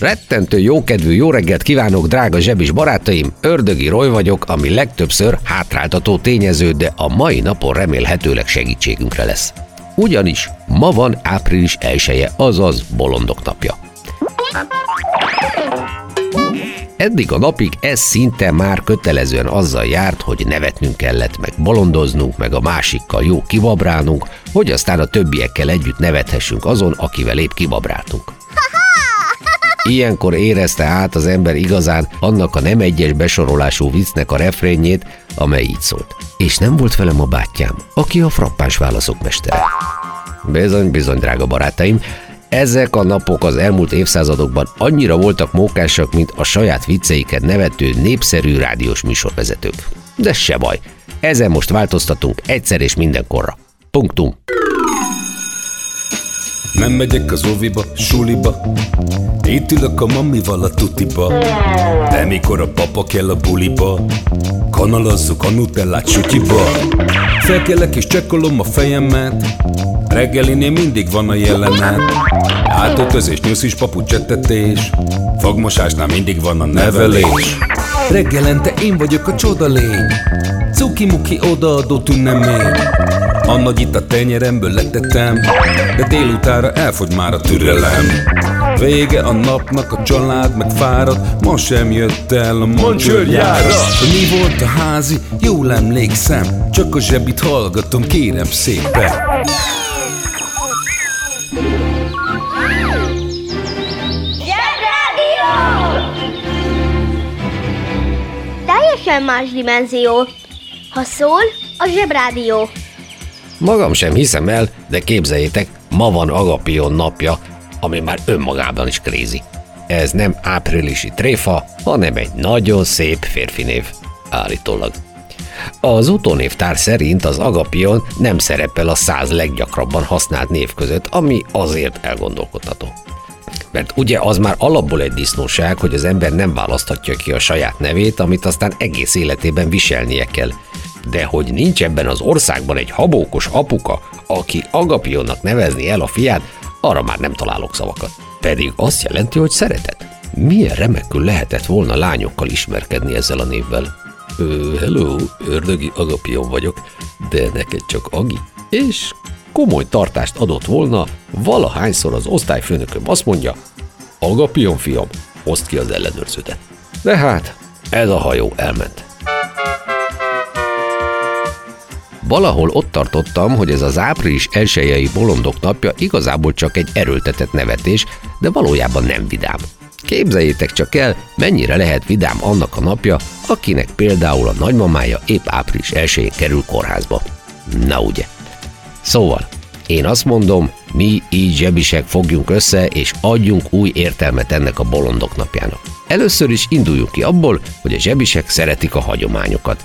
Rettentő jókedvű jó reggelt kívánok, drága zsebis barátaim! Ördögi Roy vagyok, ami legtöbbször hátráltató tényező, de a mai napon remélhetőleg segítségünkre lesz. Ugyanis ma van április 1 azaz bolondok napja. Eddig a napig ez szinte már kötelezően azzal járt, hogy nevetnünk kellett, meg bolondoznunk, meg a másikkal jó kibabrálnunk, hogy aztán a többiekkel együtt nevethessünk azon, akivel épp kibabráltunk. Ilyenkor érezte át az ember igazán annak a nem egyes besorolású viccnek a refrénjét, amely így szólt. És nem volt velem a bátyám, aki a frappáns válaszok mestere. Bizony, bizony, drága barátaim, ezek a napok az elmúlt évszázadokban annyira voltak mókásak, mint a saját vicceiket nevető népszerű rádiós műsorvezetők. De se baj, ezen most változtatunk egyszer és mindenkorra. Punktum. Nem megyek az óviba, suliba. Itt ülök a mamival a tutiba. De mikor a papa kell a buliba Kanalazzuk a nutellát sütiba Felkelek és csekkolom a fejemet. Reggelinél mindig van a jelenet. Átöltözés, nyuszis, papucsettetés Fogmosásnál mindig van a nevelés. Reggelente én vagyok a csoda lény. Cuki-muki odaadó tünemény A nagy itt a tenyeremből letettem De délutára elfogy már a türelem Vége a napnak, a család meg fárad Ma sem jött el a mancsőrjára mi volt a házi, jól emlékszem Csak a zsebit hallgatom, kérem szépen! Teljesen más dimenzió. Ha szól, a Zsebrádió. Magam sem hiszem el, de képzeljétek, ma van Agapion napja, ami már önmagában is krézi. Ez nem áprilisi tréfa, hanem egy nagyon szép férfi név. Állítólag. Az utónévtár szerint az Agapion nem szerepel a száz leggyakrabban használt név között, ami azért elgondolkodható. Mert ugye az már alapból egy disznóság, hogy az ember nem választhatja ki a saját nevét, amit aztán egész életében viselnie kell. De hogy nincs ebben az országban egy habókos apuka, aki Agapionnak nevezni el a fiát, arra már nem találok szavakat. Pedig azt jelenti, hogy szeretet. Milyen remekül lehetett volna lányokkal ismerkedni ezzel a névvel. Ö, hello, ördögi Agapion vagyok, de neked csak Agi. És komoly tartást adott volna, valahányszor az osztályfőnököm azt mondja, Agapion fiam, oszd ki az ellenőrződet. De hát, ez a hajó elment. Valahol ott tartottam, hogy ez az április elsőjei bolondok napja igazából csak egy erőltetett nevetés, de valójában nem vidám. Képzeljétek csak el, mennyire lehet vidám annak a napja, akinek például a nagymamája épp április 1 kerül kórházba. Na ugye. Szóval, én azt mondom, mi így zsebisek fogjunk össze, és adjunk új értelmet ennek a bolondok napjának. Először is induljunk ki abból, hogy a zsebisek szeretik a hagyományokat.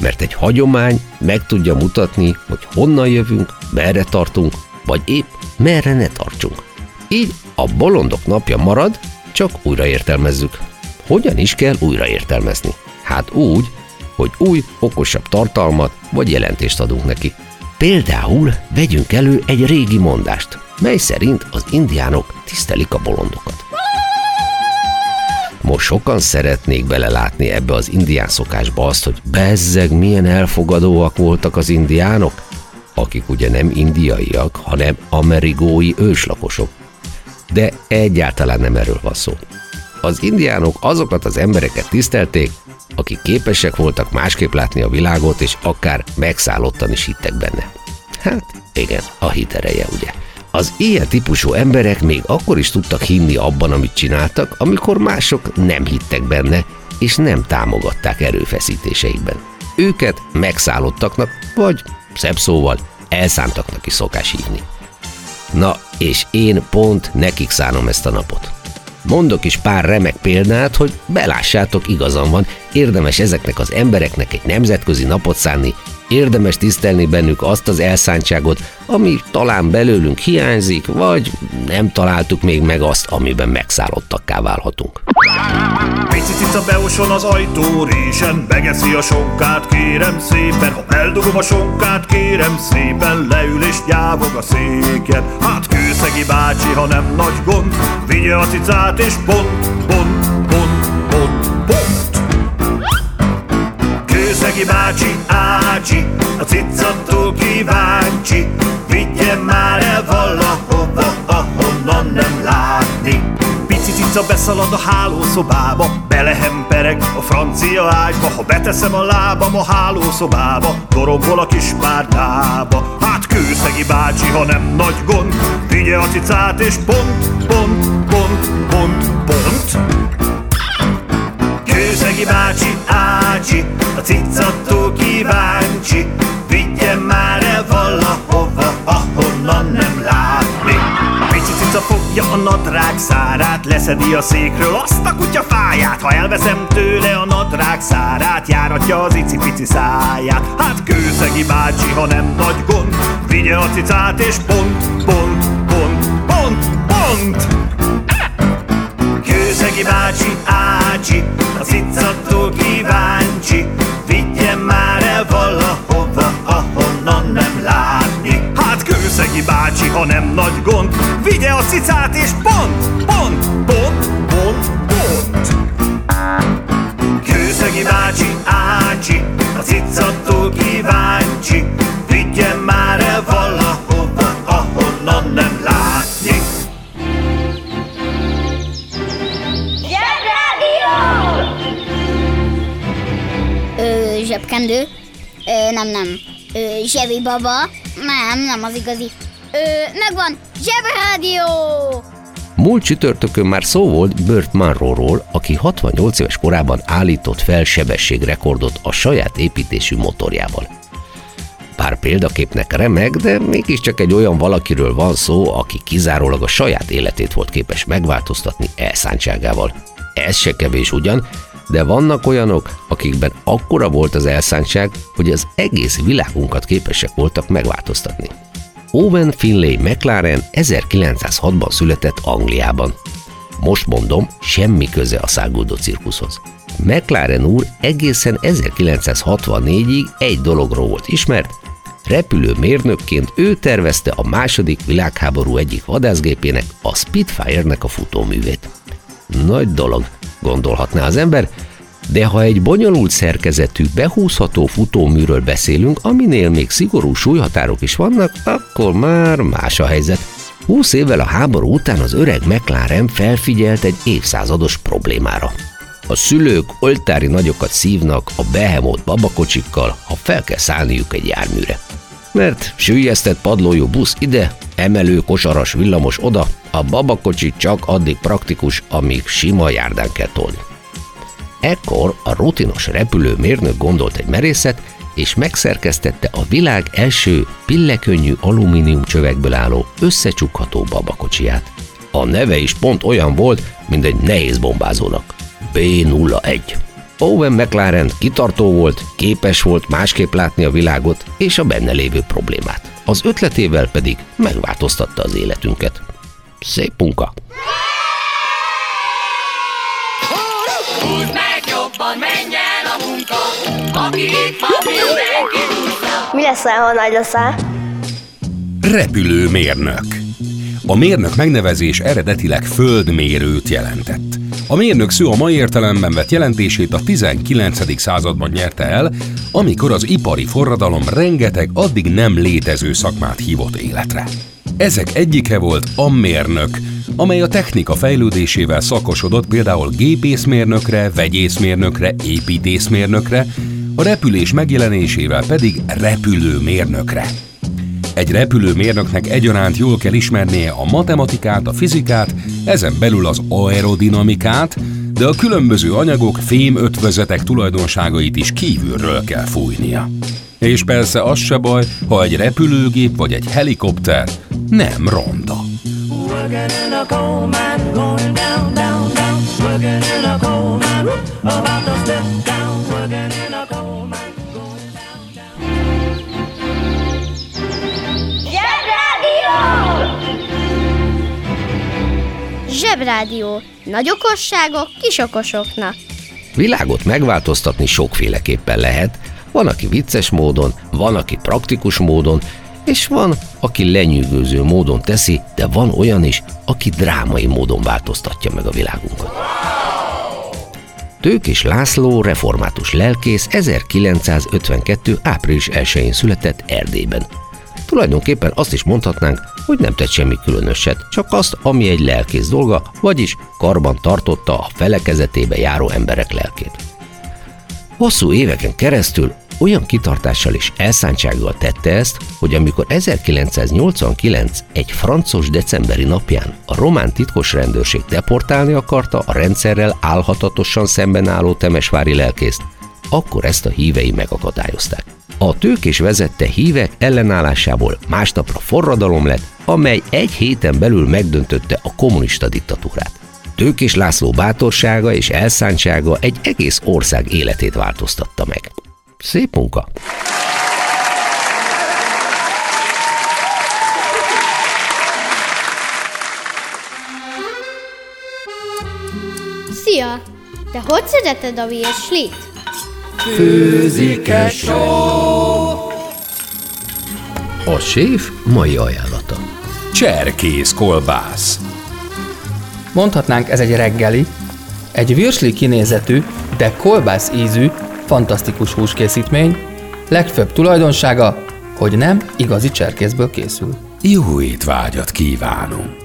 Mert egy hagyomány meg tudja mutatni, hogy honnan jövünk, merre tartunk, vagy épp merre ne tartsunk. Így a bolondok napja marad, csak újraértelmezzük. Hogyan is kell újraértelmezni? Hát úgy, hogy új, okosabb tartalmat vagy jelentést adunk neki. Például vegyünk elő egy régi mondást, mely szerint az indiánok tisztelik a bolondokat. Most sokan szeretnék belelátni ebbe az indián szokásba azt, hogy bezzeg milyen elfogadóak voltak az indiánok, akik ugye nem indiaiak, hanem amerigói őslakosok. De egyáltalán nem erről van szó. Az indiánok azokat az embereket tisztelték, akik képesek voltak másképp látni a világot, és akár megszállottan is hittek benne. Hát igen, a hit ereje, ugye. Az ilyen típusú emberek még akkor is tudtak hinni abban, amit csináltak, amikor mások nem hittek benne, és nem támogatták erőfeszítéseikben. Őket megszállottaknak, vagy szebb szóval elszántaknak is szokás hívni. Na, és én pont nekik szánom ezt a napot. Mondok is pár remek példát, hogy belássátok igazam van, érdemes ezeknek az embereknek egy nemzetközi napot szánni, érdemes tisztelni bennük azt az elszántságot, ami talán belőlünk hiányzik, vagy nem találtuk még meg azt, amiben megszállottakká válhatunk. Pici cica beoson az ajtó résen, begeszi a sonkát, kérem szépen, ha eldugom a sonkát, kérem szépen, leül és nyávog a széken. Hát kőszegi bácsi, ha nem nagy gond, vigye a cicát és pont, pont, pont, pont, pont. Kőszegi bácsi, ácsi, a cicatól kíváncsi, vigye már el valahova, ahonnan nem látni. Pici cica beszalad a hálószobába, belehempereg a francia ágyba, ha beteszem a lábam a hálószobába, dorombol a kis párdába. Hát kőszegi bácsi, ha nem nagy gond, vigye a cicát és pont, pont, pont, pont, pont. Kőszegi bácsi, ácsi, a cicatól kíváncsi, vigye már el valahova, ahonnan nem látni. Pici cica fogja a nadrág szárát, leszedi a székről azt a kutya fáját. Ha elveszem tőle a nadrág szárát, járatja az icipici száját. Hát kőszegi bácsi, ha nem nagy gond, vigye a cicát és pont, pont, pont, pont, pont. Kőszegi bácsi, ácsi, a cicatól kíváncsi, vigye már el valahova, ahonnan nem látni. Hát kőszegi bácsi, ha nem nagy gond, vigye a cicát és pont, pont, pont, pont, pont. Kőszegi bácsi, ácsi, a cicatól kíváncsi, zsebkendő? Ö, nem, nem. Ö, zsebi baba? Nem, nem az igazi. Ö, megvan! Zsebrádió! Múlt csütörtökön már szó volt Burt Munro-ról, aki 68 éves korában állított fel sebességrekordot a saját építésű motorjával. Pár példaképnek remek, de mégiscsak egy olyan valakiről van szó, aki kizárólag a saját életét volt képes megváltoztatni elszántságával. Ez se kevés ugyan, de vannak olyanok, akikben akkora volt az elszántság, hogy az egész világunkat képesek voltak megváltoztatni. Owen Finlay McLaren 1906-ban született Angliában. Most mondom, semmi köze a száguldó cirkuszhoz. McLaren úr egészen 1964-ig egy dologról volt ismert, repülőmérnökként ő tervezte a második világháború egyik vadászgépének, a Spitfire-nek a futóművét. Nagy dolog, gondolhatná az ember, de ha egy bonyolult szerkezetű, behúzható futóműről beszélünk, aminél még szigorú súlyhatárok is vannak, akkor már más a helyzet. 20 évvel a háború után az öreg McLaren felfigyelt egy évszázados problémára. A szülők oltári nagyokat szívnak a behemót babakocsikkal, ha fel kell szállniuk egy járműre. Mert sűjesztett padlójú busz ide, emelő kosaras villamos oda, a babakocsi csak addig praktikus, amíg sima járdán kell tolni. Ekkor a rutinos repülőmérnök gondolt egy merészet, és megszerkesztette a világ első pillekönnyű alumínium csövekből álló összecsukható babakocsiját. A neve is pont olyan volt, mint egy nehéz bombázónak. B01. Owen McLaren kitartó volt, képes volt másképp látni a világot és a benne lévő problémát. Az ötletével pedig megváltoztatta az életünket. Szép munka! Húzd meg jobban, a munka, aki itt van, mindenki húzza. Mi leszel, ha nagy leszel? Repülőmérnök. A mérnök megnevezés eredetileg földmérőt jelentett. A mérnök szó a mai értelemben vett jelentését a 19. században nyerte el, amikor az ipari forradalom rengeteg addig nem létező szakmát hívott életre. Ezek egyike volt a mérnök, amely a technika fejlődésével szakosodott például gépészmérnökre, vegyészmérnökre, építészmérnökre, a repülés megjelenésével pedig repülőmérnökre. Egy repülőmérnöknek egyaránt jól kell ismernie a matematikát, a fizikát, ezen belül az aerodinamikát, de a különböző anyagok, fémötvözetek tulajdonságait is kívülről kell fújnia. És persze az se baj, ha egy repülőgép vagy egy helikopter nem ronda. Zsebrádió. Nagy okosságok kis okosoknak. Világot megváltoztatni sokféleképpen lehet. Van, aki vicces módon, van, aki praktikus módon, és van, aki lenyűgöző módon teszi, de van olyan is, aki drámai módon változtatja meg a világunkat. Tőkés László, református lelkész 1952. április 1-én született Erdélyben. Tulajdonképpen azt is mondhatnánk, hogy nem tett semmi különöset, csak azt, ami egy lelkész dolga, vagyis karban tartotta a felekezetébe járó emberek lelkét. Hosszú éveken keresztül olyan kitartással és elszántsággal tette ezt, hogy amikor 1989 egy francos decemberi napján a román titkos rendőrség deportálni akarta a rendszerrel álhatatosan szemben álló temesvári lelkészt, akkor ezt a hívei megakadályozták. A tőkés vezette hívek ellenállásából másnapra forradalom lett, amely egy héten belül megdöntötte a kommunista diktatúrát. Tőkés László bátorsága és elszántsága egy egész ország életét változtatta meg. Szép munka! Szia! Te hogy szereted a virslit? Főzik-e só? A séf mai ajánlata. Cserkész kolbász. Mondhatnánk ez egy reggeli, egy virsli kinézetű, de kolbász ízű, fantasztikus húskészítmény, legfőbb tulajdonsága, hogy nem igazi cserkészből készül. Jó étvágyat kívánunk!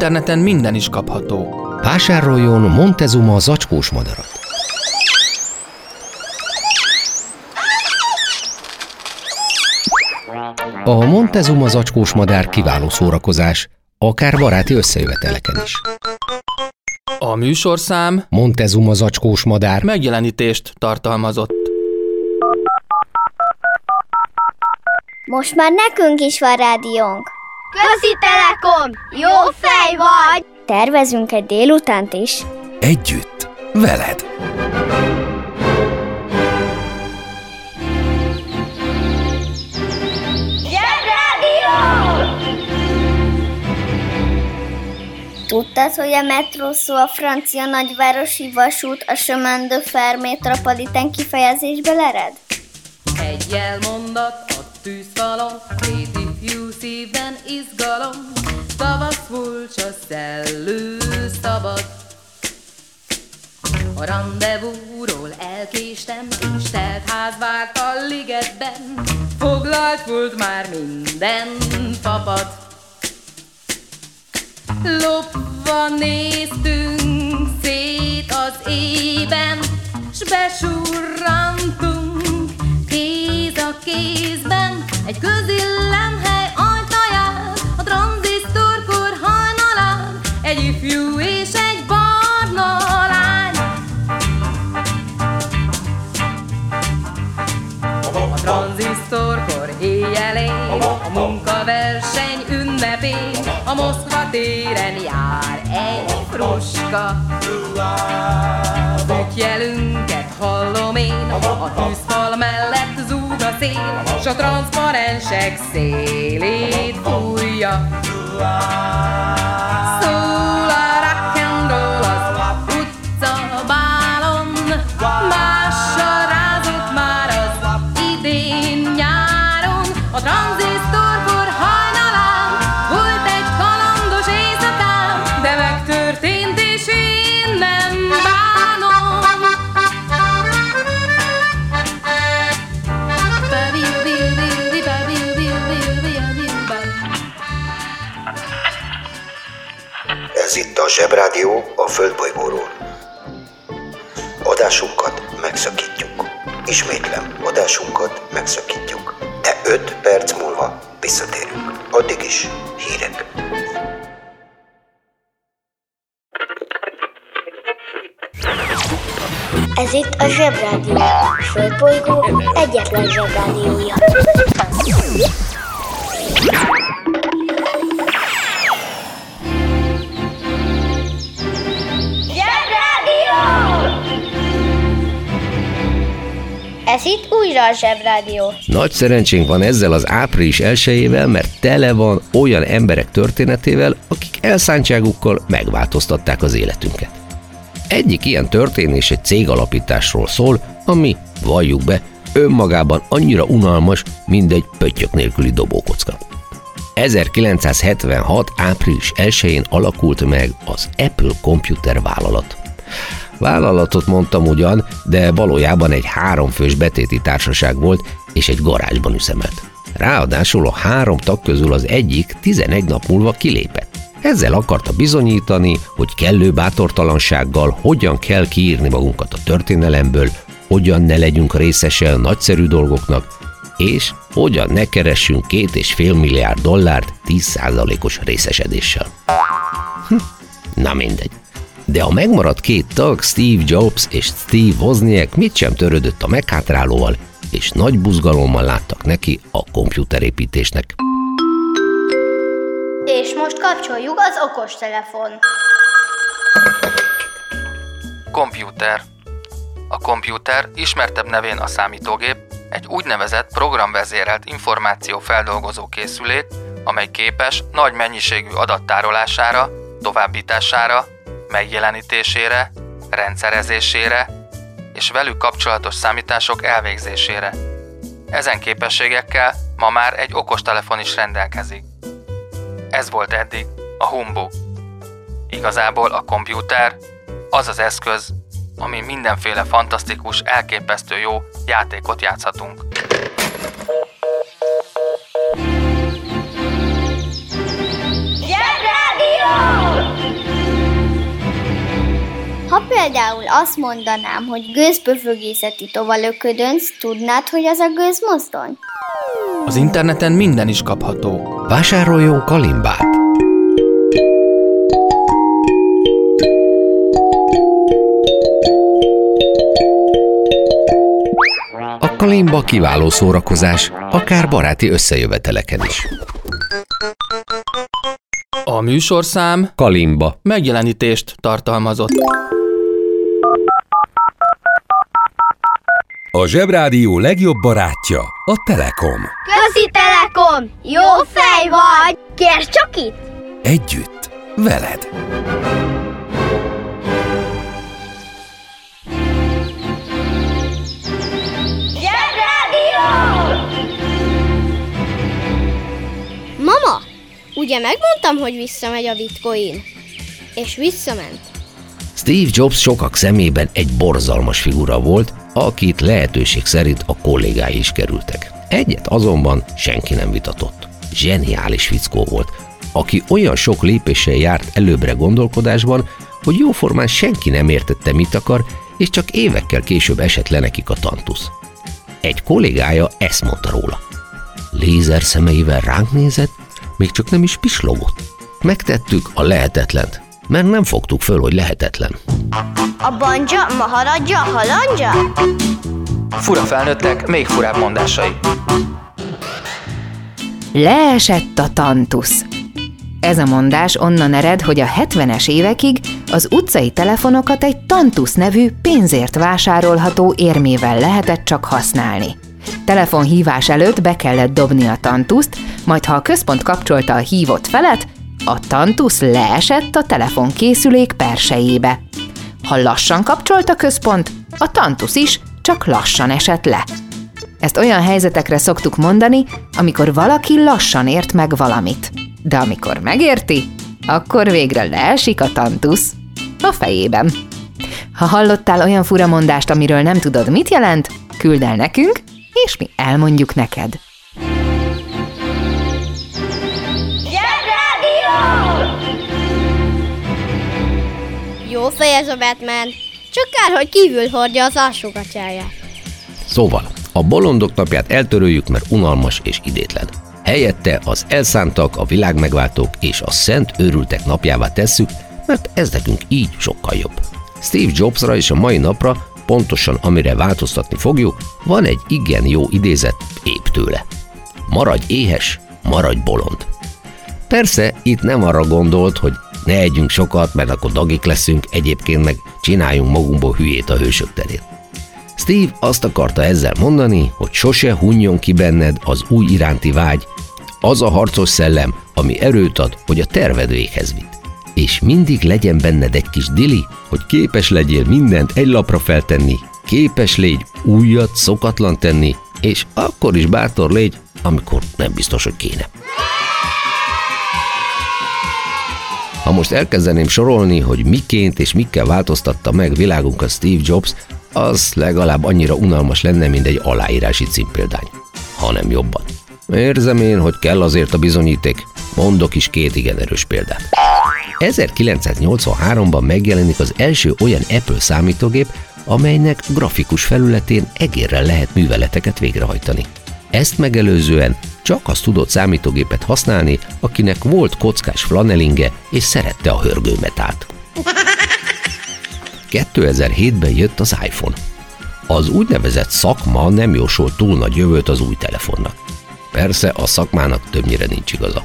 Interneten minden is kapható. Vásároljon Montezuma zacskós madarat. A Montezuma zacskós madár kiváló szórakozás, akár baráti összejöveteleken is. A műsorszám Montezuma zacskós madár megjelenítést tartalmazott. Most már nekünk is van rádiónk. Közi Telekom! Jó fej vagy! Tervezünk egy délutánt is. Együtt, veled! Tudtad, hogy a metró szó a francia nagyvárosi vasút a chemin de fer metropolitán kifejezésből ered? Egy jelmondat a tűzfalon, két ifjú szívben izgalom, tavasz furcsa szellő szabad. A rendezvúról elkéstem, és telt ház várt a ligetben, foglalt volt már minden papad. Lopva néztünk szét az ében, s besurrantunk kéz a kézben egy közillemhely tranzisztorkor éjjelén, a munkaverseny ünnepén, a Moszkva téren jár egy fruska. Útjelünket hallom én, a tűzfal mellett zúg a szél, s a transzparensek szélét fújja. Zsebrádió a Földbolygóról. Adásunkat megszakítjuk. Ismétlem, adásunkat megszakítjuk. De 5 perc múlva visszatérünk. Addig is hírek. Ez itt a Zsebrádió. A Földbolygó egyetlen Zsebrádiója. Újra a Zsebrádió. Nagy szerencsénk van ezzel az április elsőjével, mert tele van olyan emberek történetével, akik elszántságukkal megváltoztatták az életünket. Egyik ilyen történés egy cégalapításról szól, ami, valljuk be, önmagában annyira unalmas, mint egy pöttyök nélküli dobókocka. 1976. április 1-én alakult meg az Apple Computer vállalat. Vállalatot mondtam ugyan, de valójában egy háromfős betéti társaság volt, és egy garázsban üzemelt. Ráadásul a három tag közül az egyik 11 nap múlva kilépett. Ezzel akarta bizonyítani, hogy kellő bátortalansággal hogyan kell kiírni magunkat a történelemből, hogyan ne legyünk részese a nagyszerű dolgoknak, és hogyan ne keressünk két és fél milliárd dollárt 10%-os részesedéssel. Hm, na mindegy. De a megmaradt két tag, Steve Jobs és Steve Wozniak mit sem törődött a meghátrálóval, és nagy buzgalommal láttak neki a komputerépítésnek. És most kapcsoljuk az okostelefon. Komputer. A komputer, ismertebb nevén a számítógép, egy úgynevezett programvezérelt információfeldolgozó készülék, amely képes nagy mennyiségű adattárolására, továbbítására, megjelenítésére, rendszerezésére és velük kapcsolatos számítások elvégzésére. Ezen képességekkel ma már egy okostelefon is rendelkezik. Ez volt eddig a Humbu. Igazából a komputer az az eszköz, ami mindenféle fantasztikus, elképesztő jó játékot játszhatunk. Ha például azt mondanám, hogy gőzpöfögészeti tovalöködönc, tudnád, hogy az a gőzmozdony? Az interneten minden is kapható. Vásároljon kalimbát! A kalimba kiváló szórakozás, akár baráti összejöveteleken is. A műsorszám Kalimba. megjelenítést tartalmazott. A Zsebrádió legjobb barátja a Telekom. Közi Telekom! Jó fej vagy! Kérd csak itt! Együtt, veled. Mama, ugye megmondtam, hogy visszamegy a bitcoin? És visszament. Steve Jobs sokak szemében egy borzalmas figura volt, akit lehetőség szerint a kollégái is kerültek. Egyet azonban senki nem vitatott. Zseniális fickó volt, aki olyan sok lépéssel járt előbbre gondolkodásban, hogy jóformán senki nem értette, mit akar, és csak évekkel később esett le nekik a tantusz. Egy kollégája ezt mondta róla. Lézer szemeivel ránk nézett, még csak nem is pislogott. Megtettük a lehetetlent, mert nem fogtuk föl, hogy lehetetlen. A banja, maharadja, halandja? Fura felnőttek, még furább mondásai. Leesett a tantusz. Ez a mondás onnan ered, hogy a 70-es évekig az utcai telefonokat egy tantusz nevű pénzért vásárolható érmével lehetett csak használni. Telefonhívás előtt be kellett dobni a tantuszt, majd ha a központ kapcsolta a hívott felet, a tantusz leesett a telefonkészülék persejébe. Ha lassan kapcsolt a központ, a tantusz is csak lassan esett le. Ezt olyan helyzetekre szoktuk mondani, amikor valaki lassan ért meg valamit. De amikor megérti, akkor végre leesik a tantusz a fejében. Ha hallottál olyan furamondást, amiről nem tudod, mit jelent, küld el nekünk, és mi elmondjuk neked. Jó a Batman. Csak kár, hogy kívül hordja az alsógatyáját. Szóval, a bolondok napját eltöröljük, mert unalmas és idétlen. Helyette az elszántak, a világmegváltók és a szent őrültek napjává tesszük, mert ez nekünk így sokkal jobb. Steve Jobsra és a mai napra, pontosan amire változtatni fogjuk, van egy igen jó idézet épp tőle. maradj éhes, maradj bolond. Persze, itt nem arra gondolt, hogy ne együnk sokat, mert akkor dagik leszünk, egyébként meg csináljunk magunkból hülyét a hősök terén. Steve azt akarta ezzel mondani, hogy sose hunjon ki benned az új iránti vágy, az a harcos szellem, ami erőt ad, hogy a terved véghez vitt. És mindig legyen benned egy kis dili, hogy képes legyél mindent egy lapra feltenni, képes légy újat szokatlan tenni, és akkor is bátor légy, amikor nem biztos, hogy kéne. Ha most elkezdeném sorolni, hogy miként és mikkel változtatta meg világunkat Steve Jobs, az legalább annyira unalmas lenne, mint egy aláírási címpéldány, hanem jobban. Érzem én, hogy kell azért a bizonyíték, mondok is két igen erős példát. 1983-ban megjelenik az első olyan Apple számítógép, amelynek grafikus felületén egérrel lehet műveleteket végrehajtani. Ezt megelőzően csak az tudott számítógépet használni, akinek volt kockás flanelinge és szerette a hörgőmetált. 2007-ben jött az iPhone. Az úgynevezett szakma nem jósolt túl nagy jövőt az új telefonnak. Persze a szakmának többnyire nincs igaza.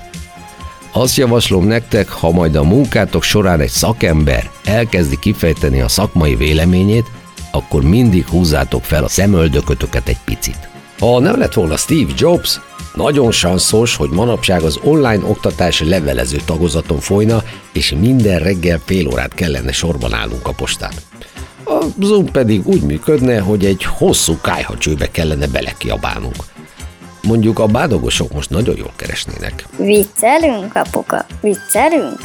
Azt javaslom nektek, ha majd a munkátok során egy szakember elkezdi kifejteni a szakmai véleményét, akkor mindig húzzátok fel a szemöldökötöket egy picit. Ha nem lett volna Steve Jobs, nagyon sanszos, hogy manapság az online oktatás levelező tagozaton folyna, és minden reggel fél órát kellene sorban állnunk a postán. A Zoom pedig úgy működne, hogy egy hosszú kájhacsőbe kellene belekiabálnunk. Mondjuk a bádogosok most nagyon jól keresnének. Viccelünk, apuka? Viccelünk?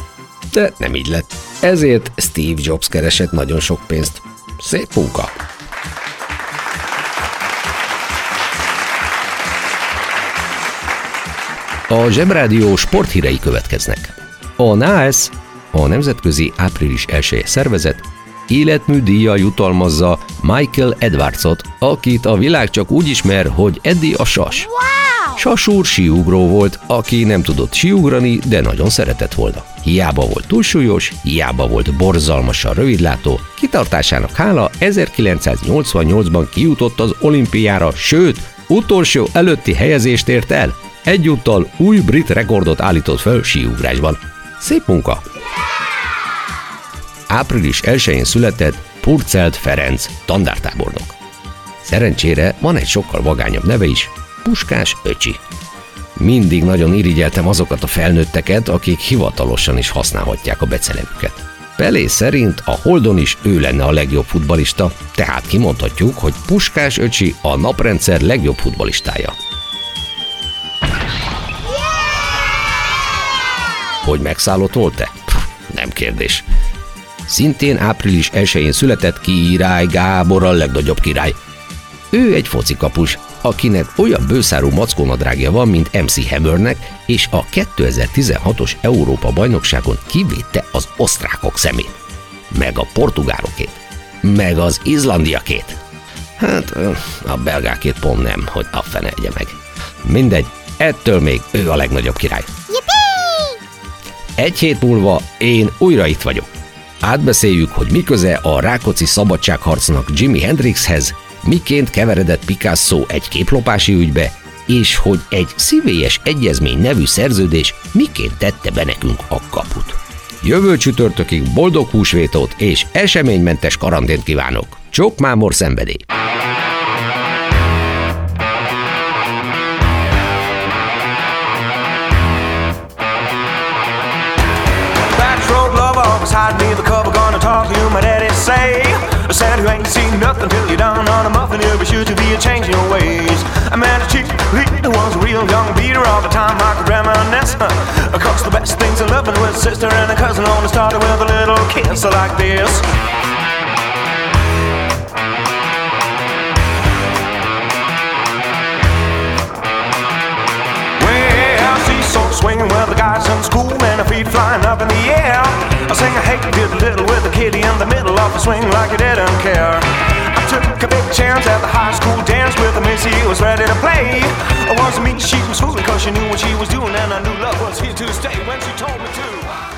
De nem így lett. Ezért Steve Jobs keresett nagyon sok pénzt. Szép munka! A Zsebrádió sporthírei következnek. A NAS, a Nemzetközi Április 1 szervezet életmű díja jutalmazza Michael Edwardsot, akit a világ csak úgy ismer, hogy Eddie a Sas. Wow! Sasúr síugró volt, aki nem tudott síugrani, de nagyon szeretett volna. Hiába volt túlsúlyos, hiába volt borzalmasan rövidlátó, kitartásának hála 1988-ban kijutott az olimpiára, sőt, utolsó előtti helyezést ért el. Egyúttal új brit rekordot állított fel síugrásban. Szép munka! Április 1-én született Purcelt Ferenc, tandártábornok. Szerencsére van egy sokkal vagányabb neve is, Puskás öcsi. Mindig nagyon irigyeltem azokat a felnőtteket, akik hivatalosan is használhatják a becelevüket. Pelé szerint a Holdon is ő lenne a legjobb futbalista, tehát kimondhatjuk, hogy Puskás öcsi a naprendszer legjobb futbalistája. Hogy megszállott volt-e? Nem kérdés. Szintén április 1-én született Király Gábor a legnagyobb király. Ő egy focikapus, akinek olyan bőszárú mackónadrágja van, mint MC Hammernek, és a 2016-os Európa bajnokságon kivédte az osztrákok szemét. Meg a portugálokét. Meg az izlandiakét. Hát a belgákét pont nem, hogy a fene egye meg. Mindegy, ettől még ő a legnagyobb király. Egy hét múlva én újra itt vagyok. Átbeszéljük, hogy mi köze a Rákóczi szabadságharcnak Jimi Hendrixhez, miként keveredett Picasso egy képlopási ügybe, és hogy egy szívélyes egyezmény nevű szerződés miként tette be nekünk a kaput. Jövő csütörtökig boldog húsvétot és eseménymentes karantént kívánok. Csok mámor szenvedély! Say. A Santa who ain't seen nothing till you're down on a muffin. He'll be sure to be a change in your ways. A man a cheap leader was a real young beater All the time I could reminisce Of course the best things in loving with a sister and a cousin Only started with a little kiss like this swinging with the guys in school and her feet flying up in the air. I sing a hey did little with the kitty in the middle of the swing like you didn't care. I took a big chance at the high school dance with a missy who was ready to play. It wasn't me she was fooling cause she knew what she was doing and I knew love was here to stay when she told me to.